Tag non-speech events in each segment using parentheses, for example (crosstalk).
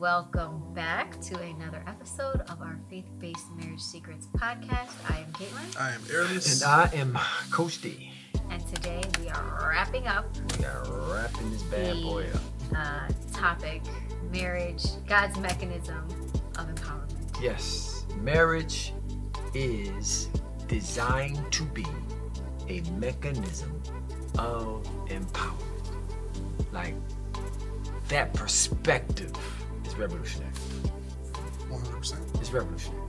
welcome back to another episode of our Faith Based Marriage Secrets podcast. I am Caitlin. I am Aramis. And I am Coach D. And today we are wrapping up We are wrapping this bad the boy up. uh, topic marriage, God's mechanism of empowerment. Yes, marriage is designed to be a mechanism of empowerment. Like that perspective is revolutionary. 100%. It's revolutionary.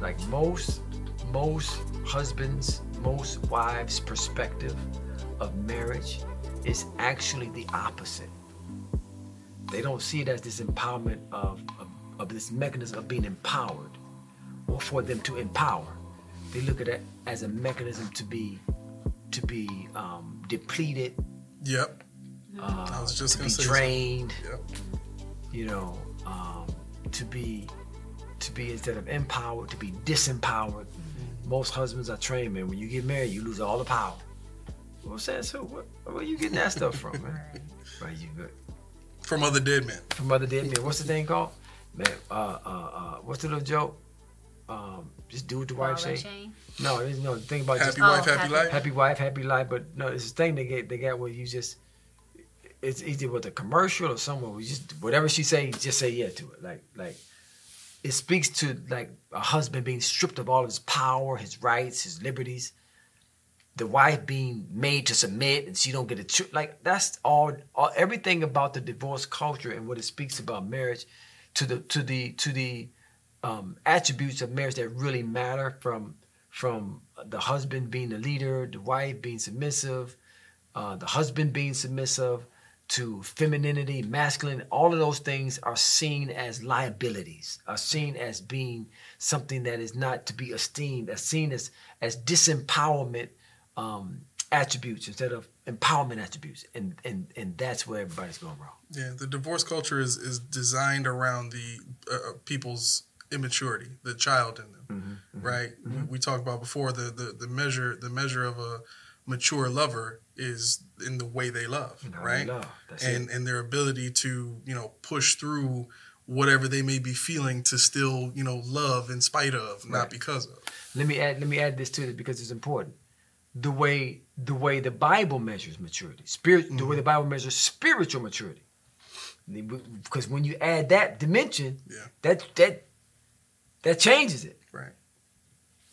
Like most most husbands, most wives' perspective of marriage is actually the opposite. They don't see it as this empowerment of, of, of this mechanism of being empowered or for them to empower. They look at it as a mechanism to be to be um, depleted, Yep. uh, I was just to be say drained Yep. you know, um, to be to be instead of empowered, to be disempowered. Most husbands are trained, man. When you get married, you lose all the power. Well, says who? Where, where you getting that stuff from, man? Right, you good. From other dead men. From other Dead men. What's the thing called? Man, uh, uh, uh, what's the little joke? Um, just do what the wife Ball and say. chain. No, there's no the thing about just Happy Oh, wife, happy, happy life. happy wife, happy life. But no, it's a thing they get they got where you just it's either with a commercial or someone we just whatever she say, just say yeah to it. Like like it speaks to like a husband being stripped of all his power, his rights, his liberties. The wife being made to submit and she don't get a tr- like that's all, all everything about the divorce culture and what it speaks about marriage to the to the to the um, attributes of marriage that really matter from from the husband being the leader, the wife being submissive, uh, the husband being submissive, to femininity, masculine. All of those things are seen as liabilities, are seen as being something that is not to be esteemed, are seen as as disempowerment um, attributes instead of empowerment attributes, and and and that's where everybody's going wrong. Yeah, the divorce culture is is designed around the uh, uh, people's immaturity, the child in them, Mm-hmm, right? We, we talked about before the, the the measure the measure of a mature lover is in the way they love, right? love. And it. and their ability to you know push through whatever they may be feeling to still you know love in spite of, not because of. Let me add let me add this to it because it's important. The way the way the Bible measures maturity, spirit, the way mm-hmm. the Bible measures spiritual maturity. Because when you add that dimension, Yeah. that that that changes it.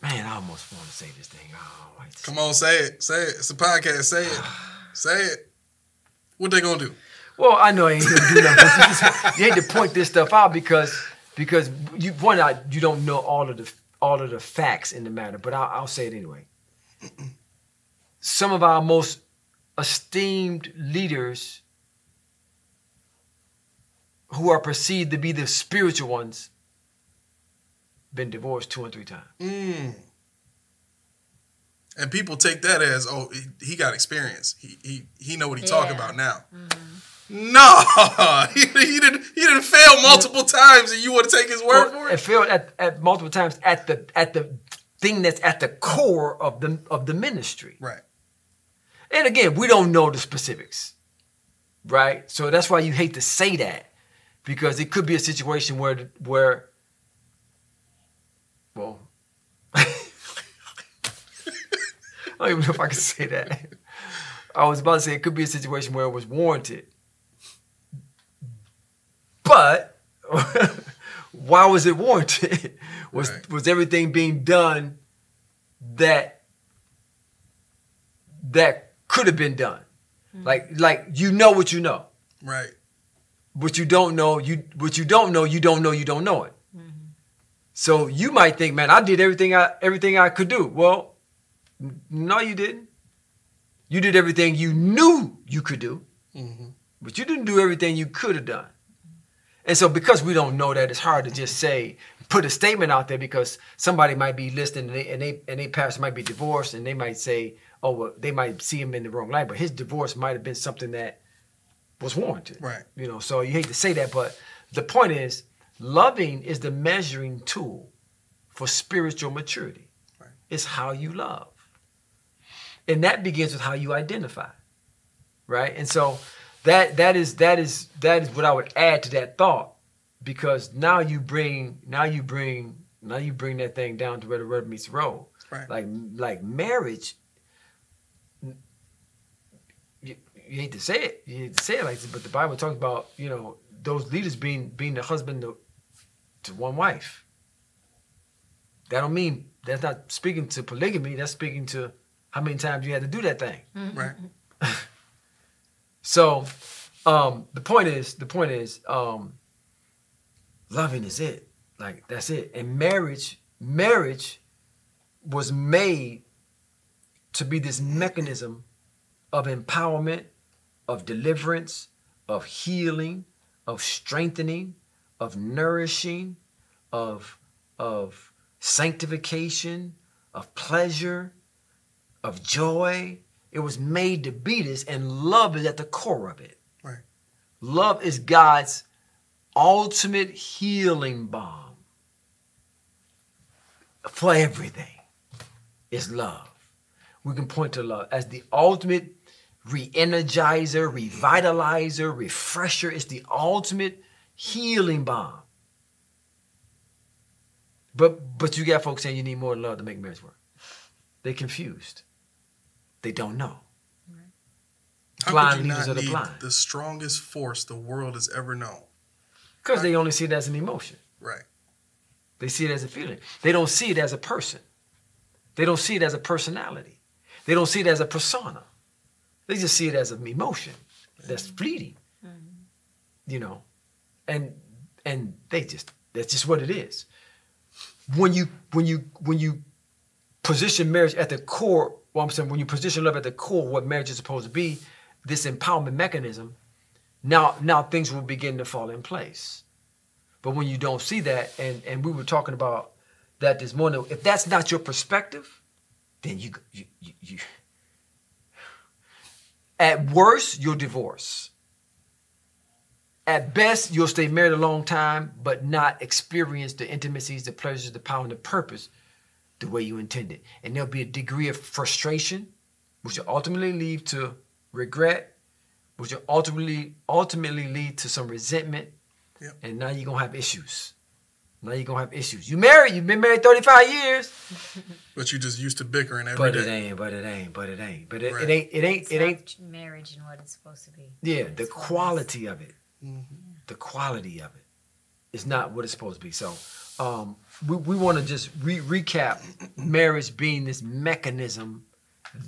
Man, I almost want to say this thing. Oh, I Come on, say it. Say it. It's a podcast. Say it. (sighs) say it. What they gonna do? Well, I know I ain't gonna do nothing. you, hate to point this stuff out because because you one out you don't know all of the all of the facts in the matter, but I'll, I'll say it anyway. Some of our most esteemed leaders who are perceived to be the spiritual ones been divorced two and three times. Mm. And people take that as, oh, he, he got experience. He he he know what he talking about now. No, (laughs) he, he didn't he didn't fail multiple times, and you want to take his word for It it? failed at, at multiple times at the at the thing that's at the core of the of the ministry. Right. And again, we don't know the specifics, right? So that's why you hate to say that because it could be a situation where where well (laughs) I don't even know if I can say that. I was about to say it could be a situation where it was warranted. But (laughs) why was it warranted? was Right. was everything being done that that could have been done? Hmm. Like like you know what you know. Right. What you don't know, you what you don't know, you don't know you don't know it. So you might think, man, I did everything I everything I could do. Well, no, you didn't. You did everything you knew you could do, hmm but you didn't do everything you could have done. And so because we don't know that, it's hard to just say, put a statement out there because somebody might be listening and they and they, and they pastor might be divorced and they might say, oh well, they might see him in the wrong light, but his divorce might have been something that was warranted. Right. You know, so you hate to say that, but the point is, loving is the measuring tool for spiritual maturity. Right. It's how you love. And that begins with how you identify. Right? And so that that is that is that is what I would add to that thought because now you bring now you bring now you bring that thing down to where the rubber meets the road. Right. Like like marriage. You, you hate to say it, you hate to say it like this, but the Bible talks about you know those leaders being being the husband to, to one wife. That don't mean that's not speaking to polygamy. That's speaking to how many times you had to do that thing. Right. (laughs) So, um, the point is, the point is, um, loving is it. Like that's it. And marriage, marriage was made to be this mechanism of empowerment, of deliverance, of healing, of strengthening, of nourishing, of of sanctification, of pleasure, of joy. It was made to be this, and love is at the core of it. Right. Love is God's ultimate healing balm for everything. Is love. We can point to love as the ultimate re-energizer, revitalizer, refresher. It's the ultimate healing balm. But but you got folks saying you need more love to make marriage work. They're confused. They don't know. How Blind could you leaders not of the need blind. the strongest force the world has ever known? Because they only see it as an emotion. Right. They see it as a feeling. They don't see it as a person. They don't see it as a personality. They don't see it as a persona. They just see it as an emotion that's mm-hmm. fleeting. You know, and and they just that's just what it is. When you when you when you position marriage at the core, well, I'm saying when you position love at the core, what marriage is supposed to be, this empowerment mechanism, now now things will begin to fall in place. But when you don't see that, and and we were talking about that this morning, if that's not your perspective, then you you you, you at worst you'll divorce. At best, you'll stay married a long time, but not experience the intimacies, the pleasures, the power, and the purpose the way you intended. And there'll be a degree of frustration, which will ultimately lead to regret, which will ultimately ultimately lead to some resentment. Yep. And now you're gonna have issues. Now you're gonna have issues. You married, you've been married 35 years. (laughs) But you're just used to bickering every But it ain't, but it ain't, but it ain't. But it, Right. it ain't, it ain't, It's it ain't marriage and what it's supposed to be. Yeah, the quality of it, Mm-hmm. the quality of it, is not what it's supposed to be. So, um, we we want to just re- recap marriage being this mechanism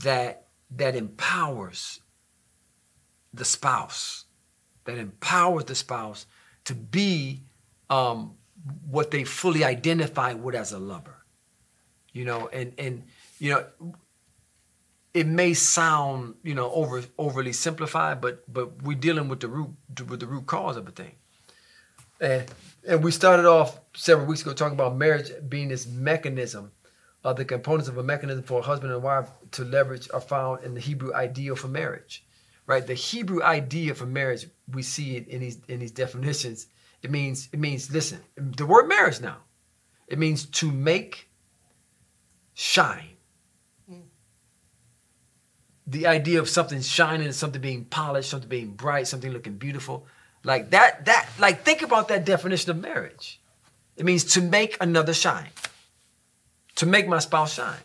that that empowers the spouse, that empowers the spouse to be um, what they fully identify with as a lover. You know, and and you know, it may sound you know over overly simplified, but but we're dealing with the root with the root cause of a thing. And and we started off several weeks ago talking about marriage being this mechanism. Uh, the components of a mechanism for a husband and wife to leverage are found in the Hebrew ideal for marriage, right? The Hebrew idea for marriage we see it in these in these definitions. It means it means listen. The word marriage now, it means to make shine the idea of something shining something being polished, something being bright, something looking beautiful. Like that, that, like think about that definition of marriage. It means to make another shine. To make my spouse shine.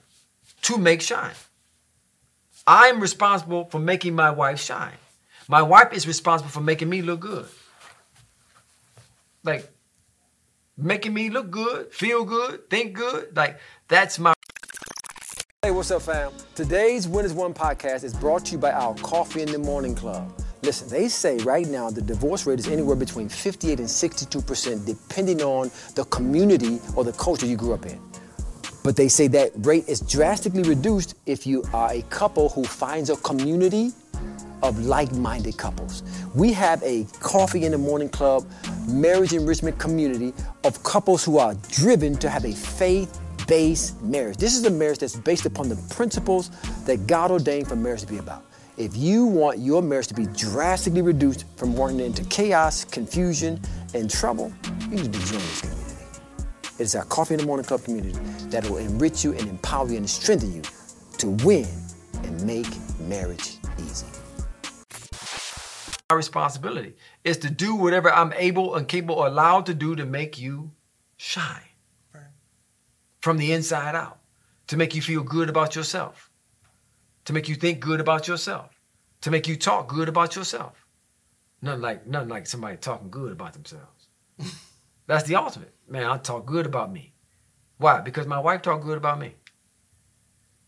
To make shine. I'm responsible for making my wife shine. My wife is responsible for making me look good. Like making me look good, feel good, think good. Like that's my Hey, what's up, fam? Today's Winners One podcast is brought to you by our Coffee in the Morning Club. Listen, they say right now the divorce rate is anywhere between 58 and 62%, depending on the community or the culture you grew up in. But they say that rate is drastically reduced if you are a couple who finds a community of like minded couples. We have a Coffee in the Morning Club marriage enrichment community of couples who are driven to have a faith based marriage. This is a marriage that's based upon the principles that God ordained for marriage to be about. If you want your marriage to be drastically reduced from running into chaos, confusion, and trouble, you need to join this community. It is our Coffee in the Morning Club community that will enrich you and empower you and strengthen you to win and make marriage easy. My responsibility is to do whatever I'm able and capable or allowed to do to make you shine. From the inside out, to make you feel good about yourself, to make you think good about yourself, to make you talk good about yourself. Nothing like nothing like somebody talking good about themselves. That's the ultimate. Man, I talk good about me. Why? Because my wife talk good about me.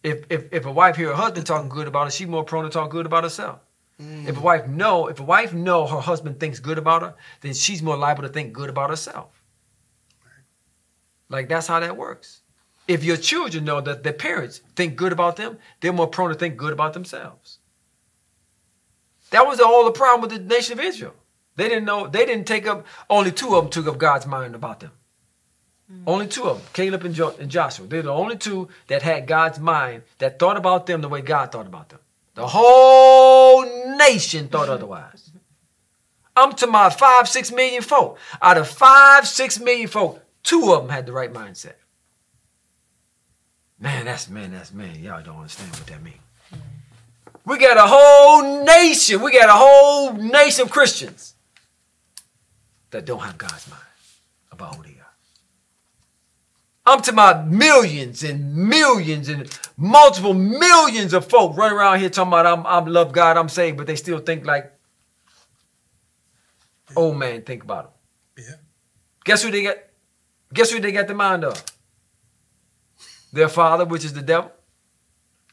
If if if a wife hear her husband talking good about her, she more prone to talk good about herself. If a wife know, if a wife know her husband thinks good about her, then she's more liable to think good about herself. Like that's how that works. If your children know that their parents think good about them, they're more prone to think good about themselves. That was all the problem with the nation of Israel. They didn't know, they didn't take up, only two of them took up God's mind about them. Mm. Only two of them, Caleb and, jo- and Joshua. They're the only two that had God's mind, that thought about them the way God thought about them. The whole nation thought (laughs) otherwise. I'm to my five, six million folk. Out of five, six million folk, two of them had the right mindset. Man, that's man, that's man. Y'all don't understand what that means. We got a whole nation. We got a whole nation of Christians that don't have God's mind about who they are. I'm to my millions and millions and multiple millions of folk running around here talking about I'm, I'm love God, I'm saved, but they still think like old man think about them. Yeah. Guess who they got? Guess who they got the mind of? Their father, which is the devil.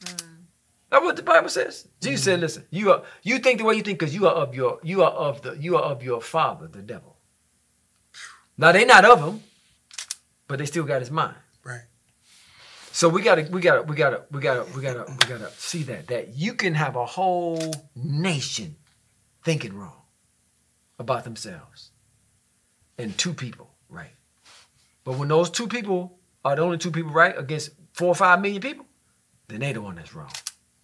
Mm. That's what the Bible says. Jesus said, mm. "Listen, you are you think the way you think because you are of your you are of the you are of your father, the devil. Now they're not of him, but they still got his mind. Right. So we gotta we gotta we gotta we gotta we gotta we gotta see that that you can have a whole nation thinking wrong about themselves, and two people right. But when those two people are the only two people right against four or five million people, then they the one that's wrong.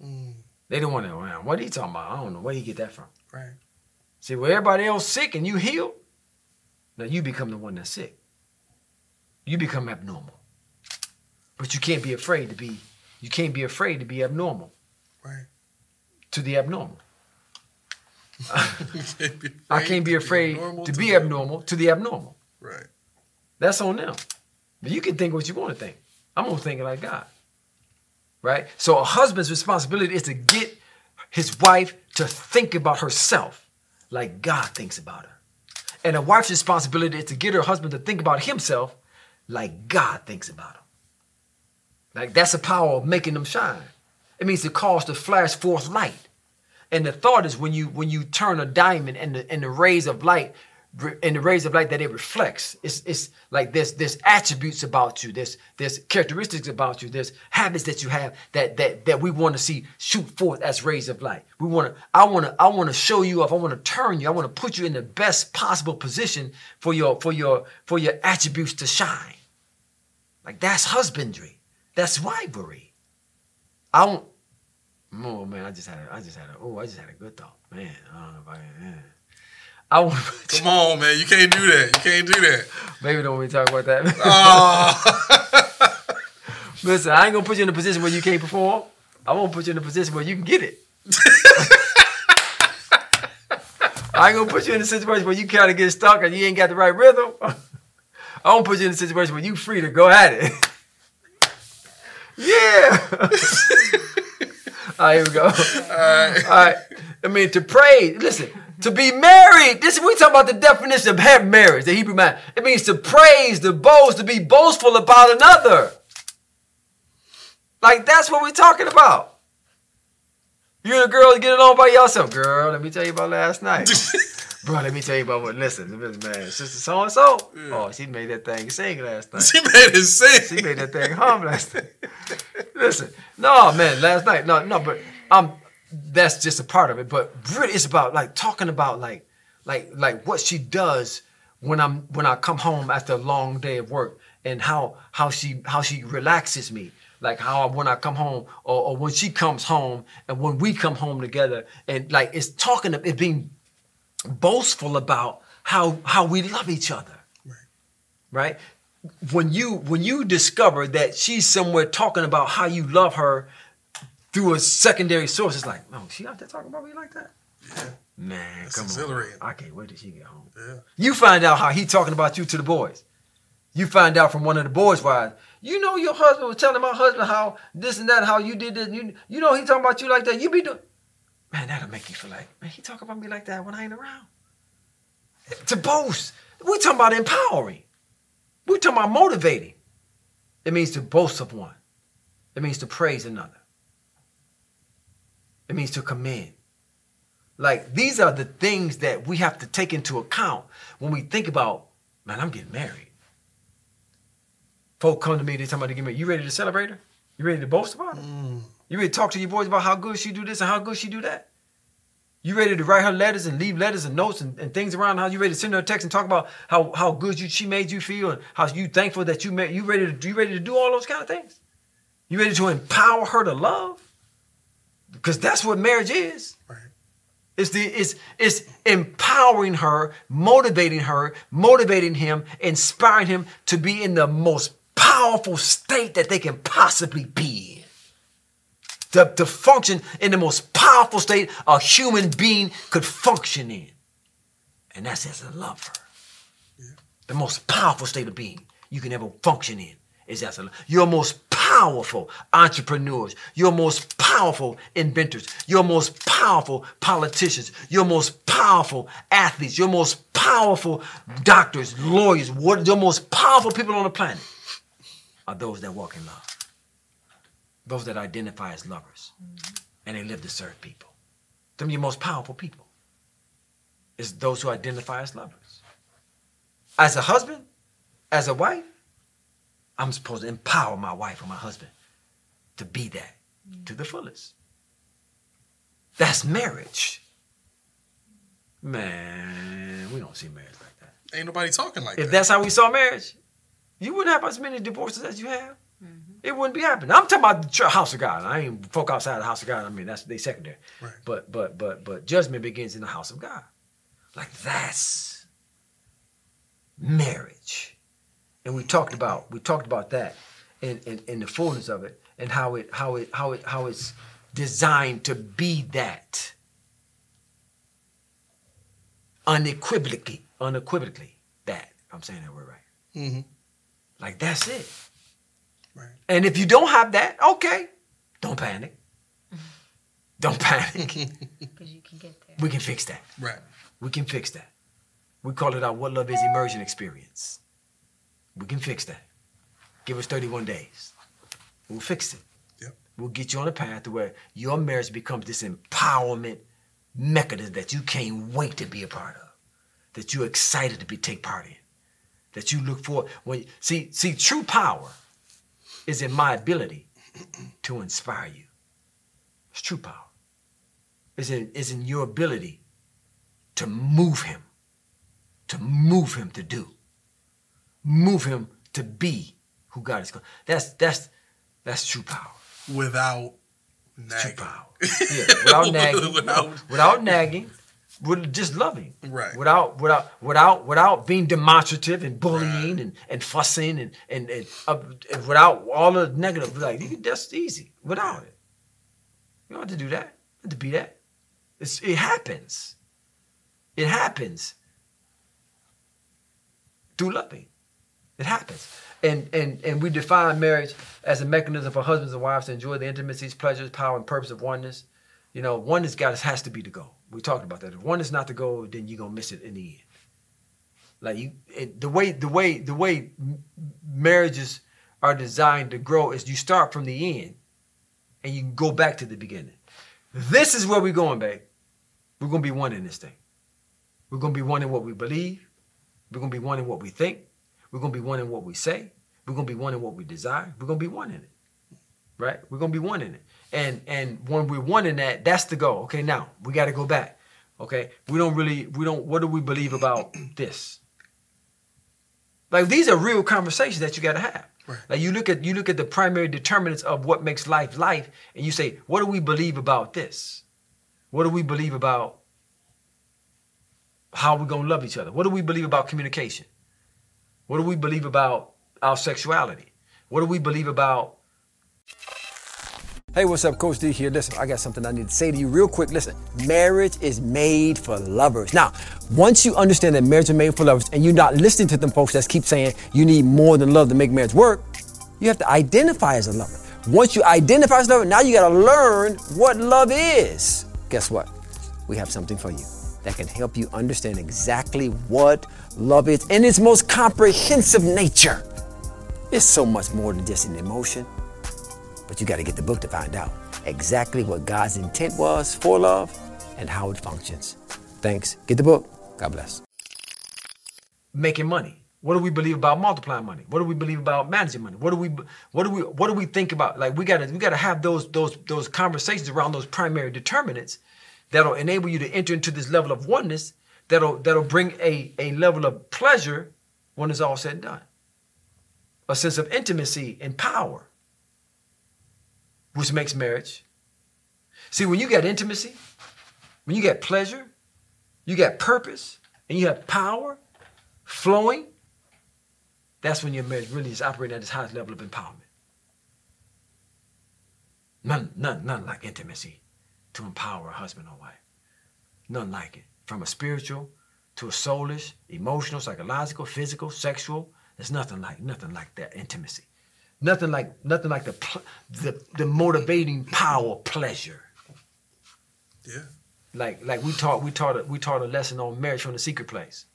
Mm, They the one that around. What are you talking about? I don't know where you get that from. right. See, where everybody else sick and you heal, now you become the one that's sick. You become abnormal. But you can't be afraid to be, you can't be afraid to be abnormal Right. to the abnormal. (laughs) You can't be I can't be afraid normal to be abnormal to the abnormal. Right. That's on them. But you can think what you want to think. I'm gonna think like God. Right? So a husband's responsibility is to get his wife to think about herself like God thinks about her. And a wife's responsibility is to get her husband to think about himself like God thinks about him. Like that's the power of making them shine. It means to cause to flash forth light. And the thought is when you when you turn a diamond and the and the rays of light and the rays of light that it reflects, it's it's like there's attributes about you, there's characteristics about you, there's habits that you have that that that we want to see shoot forth as rays of light. We want to I want to I want to show you off. I want to turn you. I want to put you in the best possible position for your for your for your attributes to shine. Like that's husbandry. That's rivalry. I don't. Oh man, I just had a, I just had a, oh, I just had a good thought, man. I don't know if I, yeah. I want (laughs) Come on, man. You can't do that. You can't do that. maybe don't we talk about that. Oh. (laughs) (laughs) Listen, I ain't gonna put you in a position where you can't perform. I won't put you in a position where you can get it. I ain't gonna put you in a situation where you kind of get stuck and you ain't got the right rhythm. I won't put you in a situation where you free to go at it. yeah. All right, here we go. All right. I mean, to pray, listen, to be married, this we talking about the definition of have marriage, the Hebrew man. It means to praise, to boast, to be boastful about another. Like that's what we're talking about. You and a girl get along by yourself. Girl, let me tell you about last night. (laughs) Bro, let me tell you about what listen, man, sister so and so. Oh, she made that thing sing last night. she made it sing. She made that thing hum last night. Listen, no, man, last night, no, no, but um, that's just a part of it. But really, it's about like talking about like, like, like what she does when I'm when I come home after a long day of work, and how how she how she relaxes me. Like how when I come home, or, or when she comes home, and when we come home together, and like it's talking, it's being boastful about how how we love each other right when you when you discover that she's somewhere talking about how you love her through a secondary source it's like oh she out there talking about me like that Yeah. Man, It's come exhilarating. on. I can't wait till she get home. Yeah. You find out how he talking about you to the boys. You find out from one of the boys' wives. You know your husband was telling my husband how this and that, how you did this. You, you know he talking about you like that. You be doing. Man, that'll make you feel like, man, he talk about me like that when I ain't around. To boast. we talking about empowering. we talking about motivating. It means to boast of one. It means to praise another. It means to commend. Like these are the things that we have to take into account when we think about, man, I'm getting married. Folk come to me, they tell me to get married. You ready to celebrate her? You ready to boast about her? Mm. You ready to talk to your boys about how good she do this and how good she do that? You ready to write her letters and leave letters and notes and, and things around how you ready to send her a text and talk about how, how good you she made you feel and how you thankful that you made you ready to you ready to do all those kind of things? You ready to empower her to love? Because that's what marriage is. Right. It's the it's it's empowering her, motivating her, motivating him, inspiring him to be in the most powerful state that they can possibly be in. To, to function in the most powerful state a human being could function in. And that's as a lover. The most powerful state of being you can ever function in is as a your most powerful entrepreneurs, your most powerful inventors, your most powerful politicians, your most powerful athletes, your most powerful doctors, lawyers, what your most powerful people on the planet are those that walk in love. Those that identify as lovers. Mm-hmm. And they live to serve people. Them your most powerful people. Is those who identify as lovers. As a husband, as a wife, I'm supposed to empower my wife or my husband to be that to the fullest. That's marriage. Man, we don't see marriage like that. Ain't nobody talking like If that. If that's how we saw marriage, you wouldn't have as many divorces as you have. Mm-hmm. It wouldn't be happening. I'm talking about the church- house of God. I ain't folk outside the house of God. I mean, that's they secondary. Right. But but but but judgment begins in the house of God. Like that's marriage. And we talked about we talked about that and, in, in the fullness of it and how it how it how it how it's designed to be that unequivocally unequivocally that if I'm saying that word right. hmm Like that's it. Right. And if you don't have that, okay, don't panic. (laughs) Don't panic. (laughs) Because you can get there. we can fix that. Right. We can fix that. We call it our What Love Is Immersion Experience. We can fix that. Give us 31 days. We'll fix it. Yep. We'll get you on a path to where your marriage becomes this empowerment mechanism that you can't wait to be a part of, that you're excited to be take part in, that you look for. When see see true power is in my ability to inspire you. It's true power. Is in is in your ability to move him, to move him to do, move him to be who God is called. That's that's that's true power. Without nagging. True power. Yeah, without (laughs) nagging, Without- without nagging, with just loving. Right. Without without without without being demonstrative and bullying and, and fussing and and, and, uh, and without all the negative. Like you can, that's easy. Without it, you don't have to do that. You don't have to be that. It's, it happens. It happens through loving. It happens. And, and, and we define marriage as a mechanism for husbands and wives to enjoy the intimacies, pleasures, power, and purpose of oneness. You know, oneness got has to be the goal. We talked about that. If one is not the goal, then you're gonna miss it in the end. Like you, it, the way the way the way marriages are designed to grow is you start from the end, and you go back to the beginning. This is where we're going, babe. We're gonna be one in this thing. We're gonna be one in what we believe. We're gonna be one in what we think. We're gonna be one in what we say. We're gonna be one in what we desire. We're gonna be one in it. Right? We're gonna be one in it. And and when we're one in that, that's the goal. Okay, now we gotta go back. Okay? We don't really, we don't, what do we believe about (clears throat) this? Like these are real conversations that you gotta have. Right. Like you look at you look at the primary determinants of what makes life life, and you say, what do we believe about this? What do we believe about how we're gonna love each other? What do we believe about communication? What do we believe about our sexuality? What do we believe about Hey, what's up? Coach D here. Listen, I got something I need to say to you real quick. Listen, marriage is made for lovers. Now, once you understand that marriage is made for lovers and you're not listening to them folks that keep saying you need more than love to make marriage work, you have to identify as a lover. Once you identify as a lover, now you got to learn what love is. Guess what? We have something for you that can help you understand exactly what love is in its most comprehensive nature. It's so much more than just an emotion. But you got to get the book to find out exactly what God's intent was for love and how it functions. Thanks. Get the book. God bless. making money? What do we believe about multiplying money? What do we believe about managing money? What do we what do we what do we think about? Like we gotta we gotta have those those those conversations around those primary determinants that'll enable you to enter into this level of oneness that'll that'll bring a, a level of pleasure when it's all said and done. A sense of intimacy and power, which makes marriage. See, when you got intimacy, when you got pleasure, you got purpose, and you have power flowing, that's when your marriage really is operating at its highest level of empowerment. None, none, none like intimacy to empower a husband or wife. Nothing like it. From a spiritual to a soulish, emotional, psychological, physical, sexual. There's nothing like nothing like that intimacy. Nothing like nothing like the the, the motivating power pleasure. Yeah. Like like we taught we taught a, we taught a lesson on marriage from the secret place.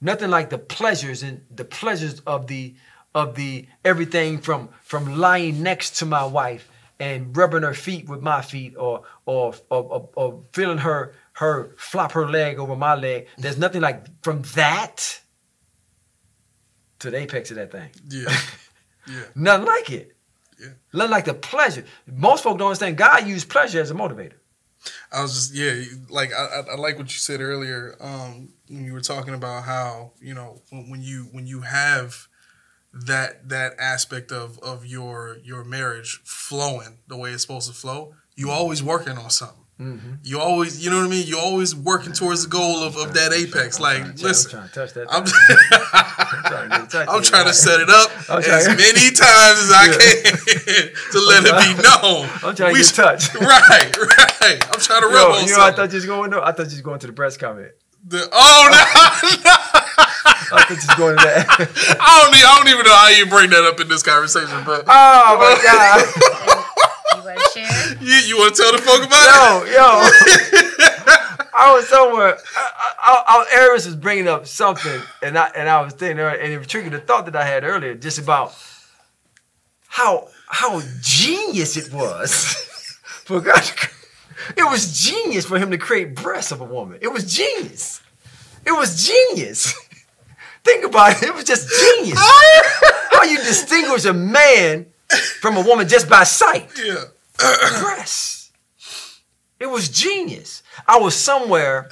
Nothing like the pleasures and the pleasures of the of the everything from from lying next to my wife and rubbing her feet with my feet or or or, or, or feeling her her flop her leg over my leg. There's nothing like from that to the apex of that thing. Yeah. (laughs) Yeah. Nothing like it. Yeah. Nothing like the pleasure. Most folk don't understand God used pleasure as a motivator. I was just yeah, like I, I, I like what you said earlier. Um, when you were talking about how you know when, when you when you have that that aspect of of your your marriage flowing the way it's supposed to flow, you mm-hmm. always working on something. Mm-hmm. You always, you know what I mean. You always working towards the goal of, of that apex. Like, I'm listen, trying to touch that. I'm, (laughs) I'm trying to get in touch I'm trying to set it up I'm as many times as I can (laughs) to let it be known. I'm trying to We get touch. (laughs) Right, right. I'm trying to rub Yo, on you know, I thought you was going to. I thought you was going to the breast comment. The- oh no, I thought you going to that. (laughs) I don't, need, I don't even know how you bring that up in this conversation. But oh my god. (laughs) You want to share? you, you want to tell the folk about it Yo, yo. (laughs) I was somewhere. I, I, I, Aries was bringing up something, and I and I was thinking, uh, and it triggered the thought that I had earlier, just about how how genius it was for God. to It was genius for him to create breasts of a woman. It was genius. It was genius. Think about it. It was just genius. (laughs) How you distinguish a man from a woman just by sight? Yeah. breasts. It was genius. I was somewhere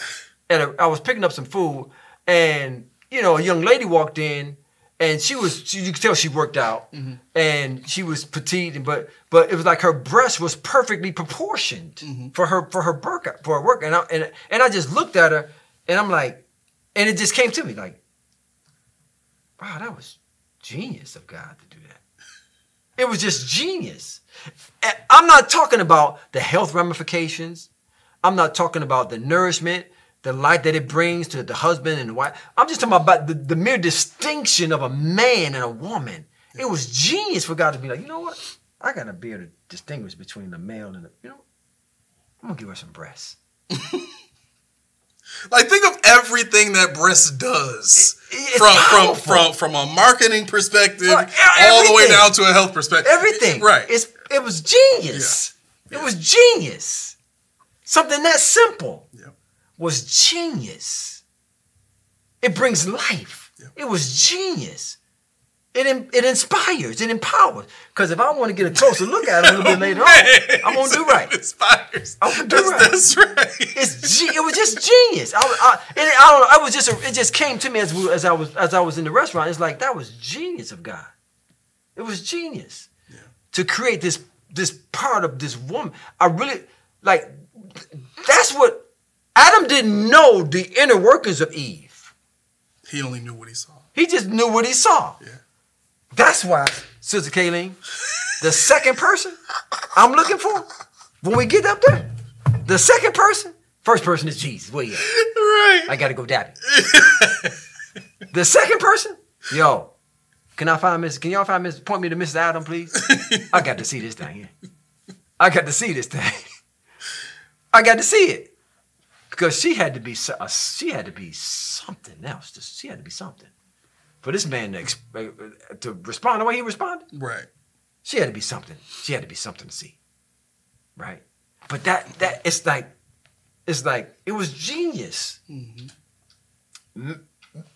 and I was picking up some food, and you know, a young lady walked in, and she was she, you could tell she worked out, mm-hmm. and she was petite, and but but it was like her breast was perfectly proportioned mm-hmm. for her for her workout for her work, and I and, and I just looked at her, and I'm like, and it just came to me like, wow, that was genius of God to do that. It was just genius. I'm not talking about the health ramifications. I'm not talking about the nourishment, the light that it brings to the husband and the wife. I'm just talking about the, the mere distinction of a man and a woman. It was genius for God to be like, you know what? I gotta be able to distinguish between the male and the, you know, I'm gonna give her some breasts. (laughs) Like think of everything that breast does It- from from powerful. from from a marketing perspective all the way down to a health perspective. Everything. (laughs) Right. It's it was genius. It was genius. Something that simple Yep. was genius. It brings life. It was genius. It, it inspires, it empowers. Because if I want to get a closer look at it a little bit later on, (laughs) I'm gonna do right. Inspires. I'm gonna do that's, right. That's right. It's it was just genius. I, I, I don't know. I was just a, it just came to me as we, as I was as I was in the restaurant. It's like that was genius of God. It was genius to create this this part of this woman. I really like. That's what Adam didn't know the inner workings of Eve. he only knew what he saw. He just knew what he saw. Yeah. That's why, Sister Kayleen, The second person I'm looking for when we get up there, the second person, first person is Jesus. Where you at? Right. I gotta go dab it. (laughs) the second person, yo, can I find Miss? Can y'all find Miss? Point me to Mrs. Adam, please. I got to see this thing. I got to see this thing. I got to see it because she had to be. uh, She had to be something else. She had to be something for this man to, ex- uh, to respond the way he responded. Right. She had to be something. She had to be something to see. Right? But that that it's like it's like it was genius. M-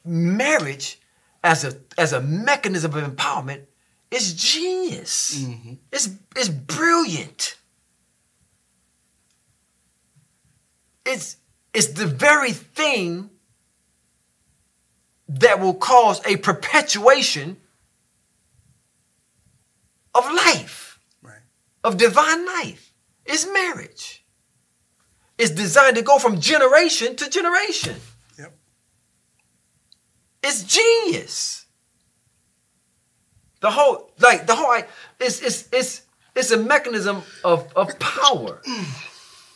marriage as a as a mechanism of empowerment is genius. It's it's brilliant. It's it's the very thing that will cause a perpetuation of life, Right. of divine life, is marriage. It's designed to go from generation to generation. Yep. It's genius. The whole, like the whole, it's it's it's it's a mechanism of of power,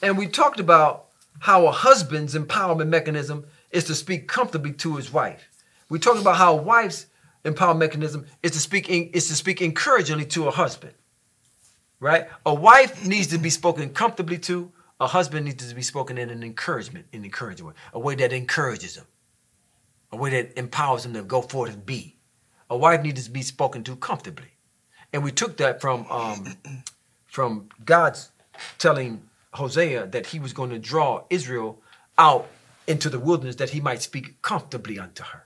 and we talked about how a husband's empowerment mechanism is to speak comfortably to his wife. We talk about how a wife's empowerment mechanism is to speak in, is to speak encouragingly to a husband. Right? A wife needs to be spoken comfortably to. A husband needs to be spoken in an encouragement, in an encouraging way, a way that encourages him a way that empowers him to go forth and be. A wife needs to be spoken to comfortably, and we took that from um, (clears throat) from God's telling Hosea that He was going to draw Israel out into the wilderness that He might speak comfortably unto her.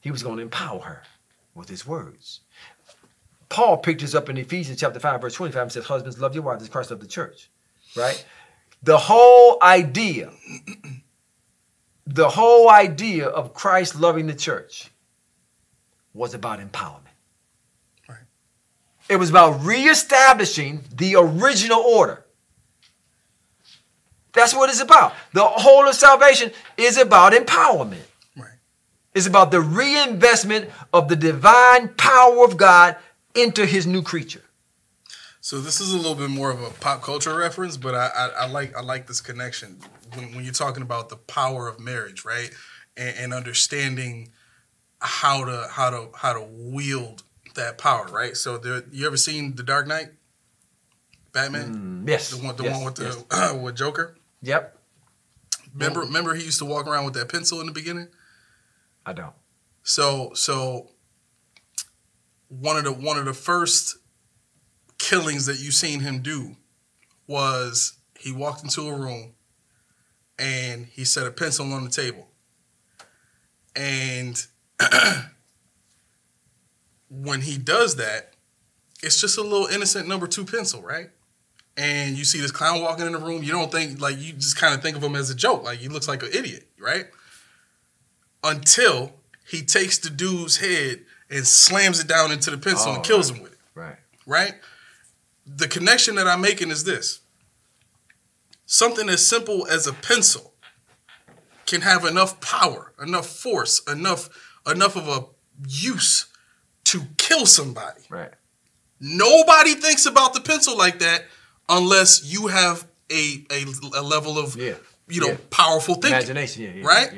He was going to empower her with His words. Paul picked this up in Ephesians chapter 5, verse 25 and says, Husbands, love your wives as Christ loved the church. Right? The whole idea the whole idea of Christ loving the church was about empowerment. Right. It was about reestablishing the original order. That's what it's about. The whole of salvation is about empowerment. It's about the reinvestment of the divine power of God into his new creature. So this is a little bit more of a pop culture reference, but I, I, I like I like this connection when, when you're talking about the power of marriage, right? And, and understanding how to how to how to wield that power, right? So there, you ever seen The Dark Knight? Batman, Mm, yes. the one the yes, one with yes. the (clears throat) with Joker. Yep. Remember remember he used to walk around with that pencil in the beginning. I don't. So so one of the one of the first killings that you seen him do was he walked into a room and he set a pencil on the table. And (clears throat) when he does that, it's just a little innocent number two pencil, right? And you see this clown walking in the room, you don't think like you just kind of think of him as a joke, like he looks like an idiot, right? Until he takes the dude's head and slams it down into the pencil Oh, and kills right. him with it, Right. right? The connection that I'm making is this. Something as simple as a pencil can have enough power, enough force, enough enough of a use to kill somebody. Right. Nobody thinks about the pencil like that unless you have a a, a level of Yeah. you know Yeah. powerful thinking. Imagination. Yeah. yeah right?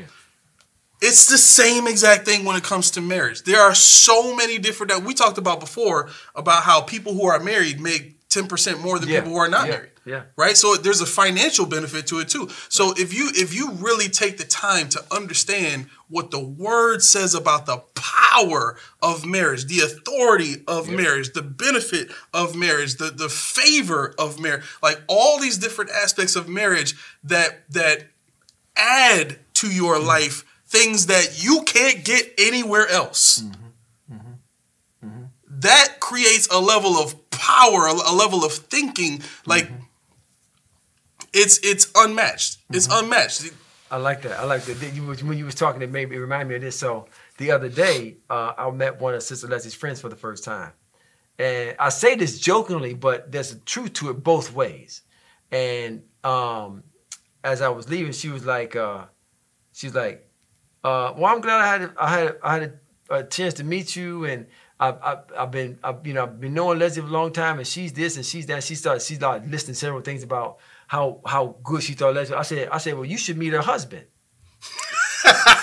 It's the same exact thing when it comes to marriage. There are so many different that we talked about before about how people who are married make 10% more than Yeah. people who are not Yeah. married. Yeah. Right? So there's a financial benefit to it too. So if you if you really take the time to understand what the word says about the power of marriage, the authority of marriage, the benefit of marriage, the the favor of marriage, like all these different aspects of marriage that that add to your mm. life things that you can't get anywhere else. That creates a level of power, a, a level of thinking like it's it's unmatched. It's unmatched. I like that. I like that. When you was talking, it made me remind me of this. So the other day, uh, I met one of Sister Leslie's friends for the first time, and I say this jokingly, but there's a truth to it both ways. And um, as I was leaving, she was like, uh, she's like, uh, "Well, I'm glad I had I had I had a, a chance to meet you, and I've, I've, I've been, I've, you know, I've been knowing Leslie for a long time, and she's this and she's that. She started, she started listing several things about how how good she thought Leslie. I said, I said, well, you should meet her husband. (laughs)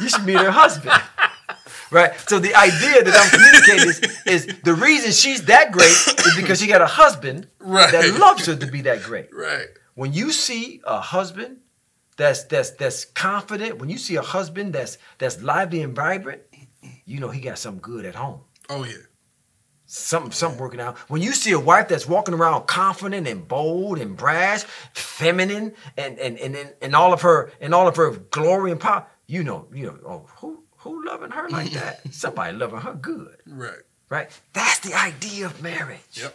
you should meet her husband. Right. So the idea that I'm communicating is, is the reason she's that great is because she got a husband Right. that loves her to be that great. Right. When you see a husband that's that's that's confident, when you see a husband that's that's lively and vibrant, you know he got something good at home. Oh yeah. Something something working out. When you see a wife that's walking around confident and bold and brash, feminine, and and and and, and all of her and all of her glory and power, you know, you know, oh, who who loving her like that? (laughs) Somebody loving her good, Right. right? That's the idea of marriage. Yep.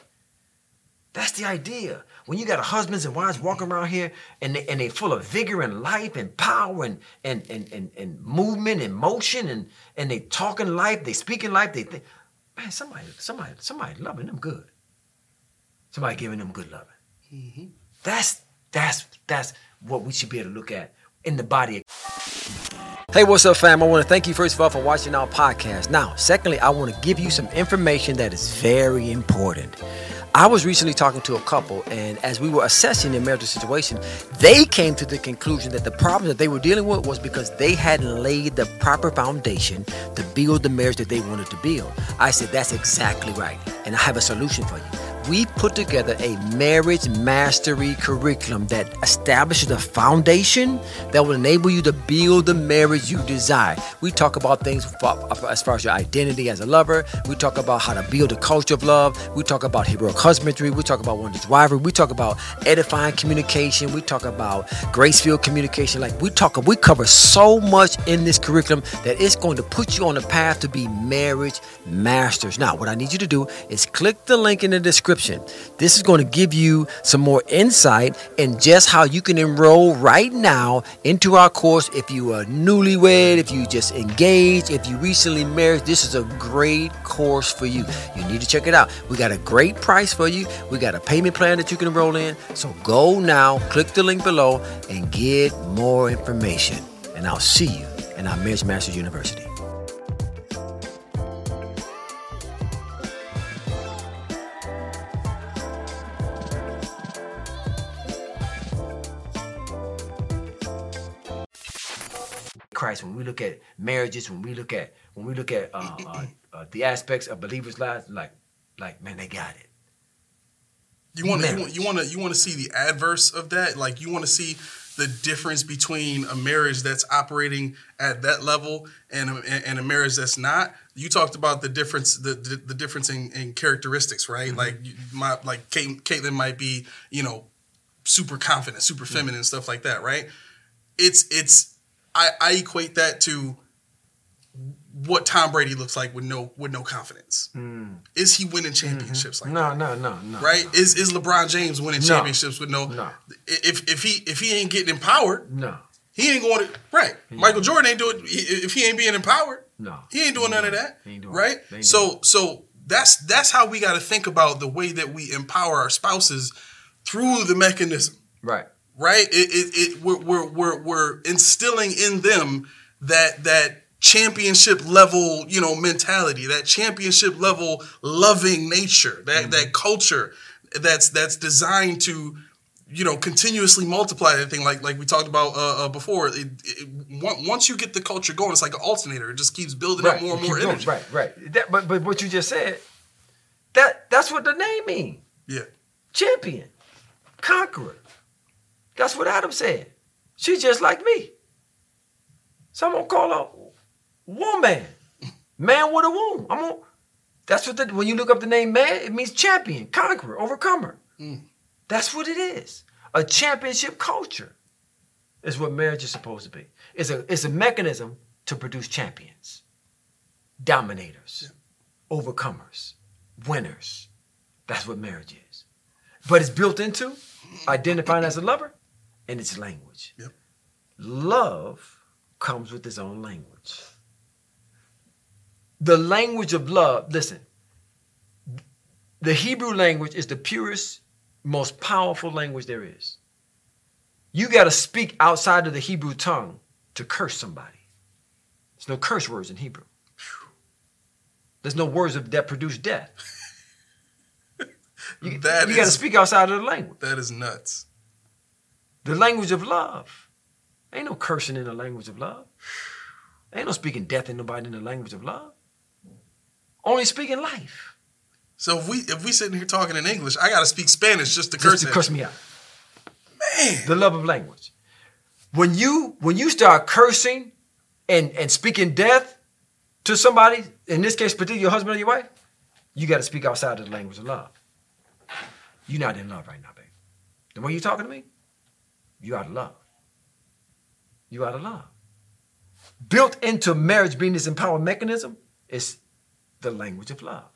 That's the idea. When you got husbands and wives walking around here and they and they full of vigor and life and power and and and and, and movement and motion and and they talking life, they speaking life, they think, man, somebody, somebody, somebody loving them good. Somebody giving them good loving. Mm-hmm. That's that's that's what we should be able to look at in the body Hey, what's up, fam? I want to thank you first of all for watching our podcast. Now, secondly, I want to give you some information that is very important. I was recently talking to a couple, and as we were assessing their marital situation, they came to the conclusion that the problem that they were dealing with was because they hadn't laid the proper foundation to build the marriage that they wanted to build. I said, That's exactly right, and I have a solution for you we put together a marriage mastery curriculum that establishes a foundation that will enable you to build the marriage you desire. We talk about things as far as your identity as a lover. We talk about how to build a culture of love. We talk about heroic husbandry. We talk about wondrous wifery. We talk about edifying communication. We talk about grace-filled communication. Like we talk, we cover so much in this curriculum that it's going to put you on the path to be marriage masters. Now, what I need you to do is click the link in the description description. This is going to give you some more insight in just how you can enroll right now into our course. If you are newlywed, if you just engaged, if you recently married, this is a great course for you. You need to check it out. We got a great price for you. We got a payment plan that you can enroll in. So go now, click the link below, and get more information. And I'll see you in our Marriage Masters University. Look at marriages, when we look at when we look at uh, uh, uh, the aspects of believers' lives, like like man, they got it. You want to you want to you want to see the adverse of that, like you want to see the difference between a marriage that's operating at that level and a, and a marriage that's not. You talked about the difference the the, the difference in, in, characteristics, right? Mm-hmm. Like my like Kate, Caitlin might be you know super confident, super feminine, mm-hmm. stuff like that, right? It's it's I, I equate that to what Tom Brady looks like with no with no confidence. Mm. Is he winning championships mm-hmm. like no, that? No, no, no. Right? No. Is is LeBron James winning no. championships with no, no? If if he if he ain't getting empowered, no. He ain't going to right. He Michael Jordan ain't doing if he ain't being empowered. No. He ain't doing none of that. right? So so that's that's how we got to think about the way that we empower our spouses through the mechanism. Right right? It, it, it we're, we're, we're, we're instilling in them that that championship level, you know, mentality, that championship level loving nature, that mm-hmm. that culture that's that's designed to you know continuously multiply that thing. Like like we talked about uh, uh, before it, it, once you get the culture going it's like an alternator. It just keeps building right. up more and more energy. Right right. That, but but what you just said that that's what the name means. Yeah. Champion. Conqueror that's what Adam said. She's just like me. So I'm gonna call her woman. Man with a womb. I'm gonna that's what the, when you look up the name man, it means champion, conqueror, overcomer. Mm. That's what it is. A championship culture is what marriage is supposed to be. It's a it's a mechanism to produce champions, dominators, yeah. overcomers, winners. That's what marriage is. But it's built into identifying as a lover and its language. Yep. Love comes with its own language. The language of love, listen, the Hebrew language is the purest, most powerful language there is. You got to speak outside of the Hebrew tongue to curse somebody. There's no curse words in Hebrew. There's no words of that produce death. (laughs) You, you got to speak outside of the language. That is nuts. The language of love. Ain't no cursing in the language of love. Ain't no speaking death in nobody in the language of love. Only speaking life. So if we if we sitting here talking in English, I gotta speak Spanish just to Just curse to curse me out. Man, The love of language. When you when you start cursing and and speaking death to somebody, in this case, particularly your husband or your wife, you got to speak outside of the language of love. You're not in love right now, babe. The way you're talking to me, you out of love. You out of love. Built into marriage being this empowered mechanism is the language of love.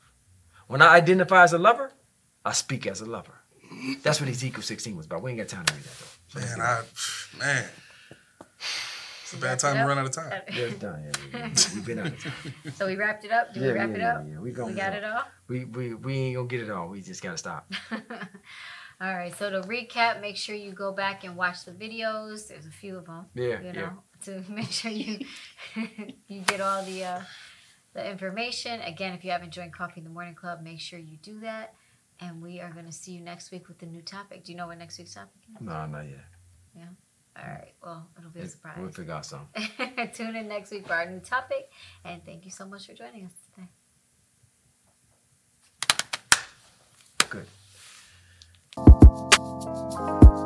When I identify as a lover, I speak as a lover. That's what Ezekiel 16 was about. We ain't got time to read that though. So man, I man. It's a bad time to run out of time. Yeah, it's done. Yeah, yeah, yeah. We've been out of time. (laughs) So we wrapped it up. Did Yeah, we wrap yeah, it up? yeah. We gonna we got go. it all. We, we, we ain't gonna get it all. We just gotta stop. (laughs) All right. So to recap, make sure you go back and watch the videos. There's a few of them. Yeah, You yeah. know, to (laughs) make sure you (laughs) you get all the uh, the information. Again, if you haven't joined Coffee in the Morning Club, make sure you do that. And we are going to see you next week with the new topic. Do you know what next week's topic is? No, not yet. Yeah. All right. Well, it'll be a We'll surprise. figure out something. (laughs) Tune in next week for our new topic. And thank you so much for joining us today. Good. Thank you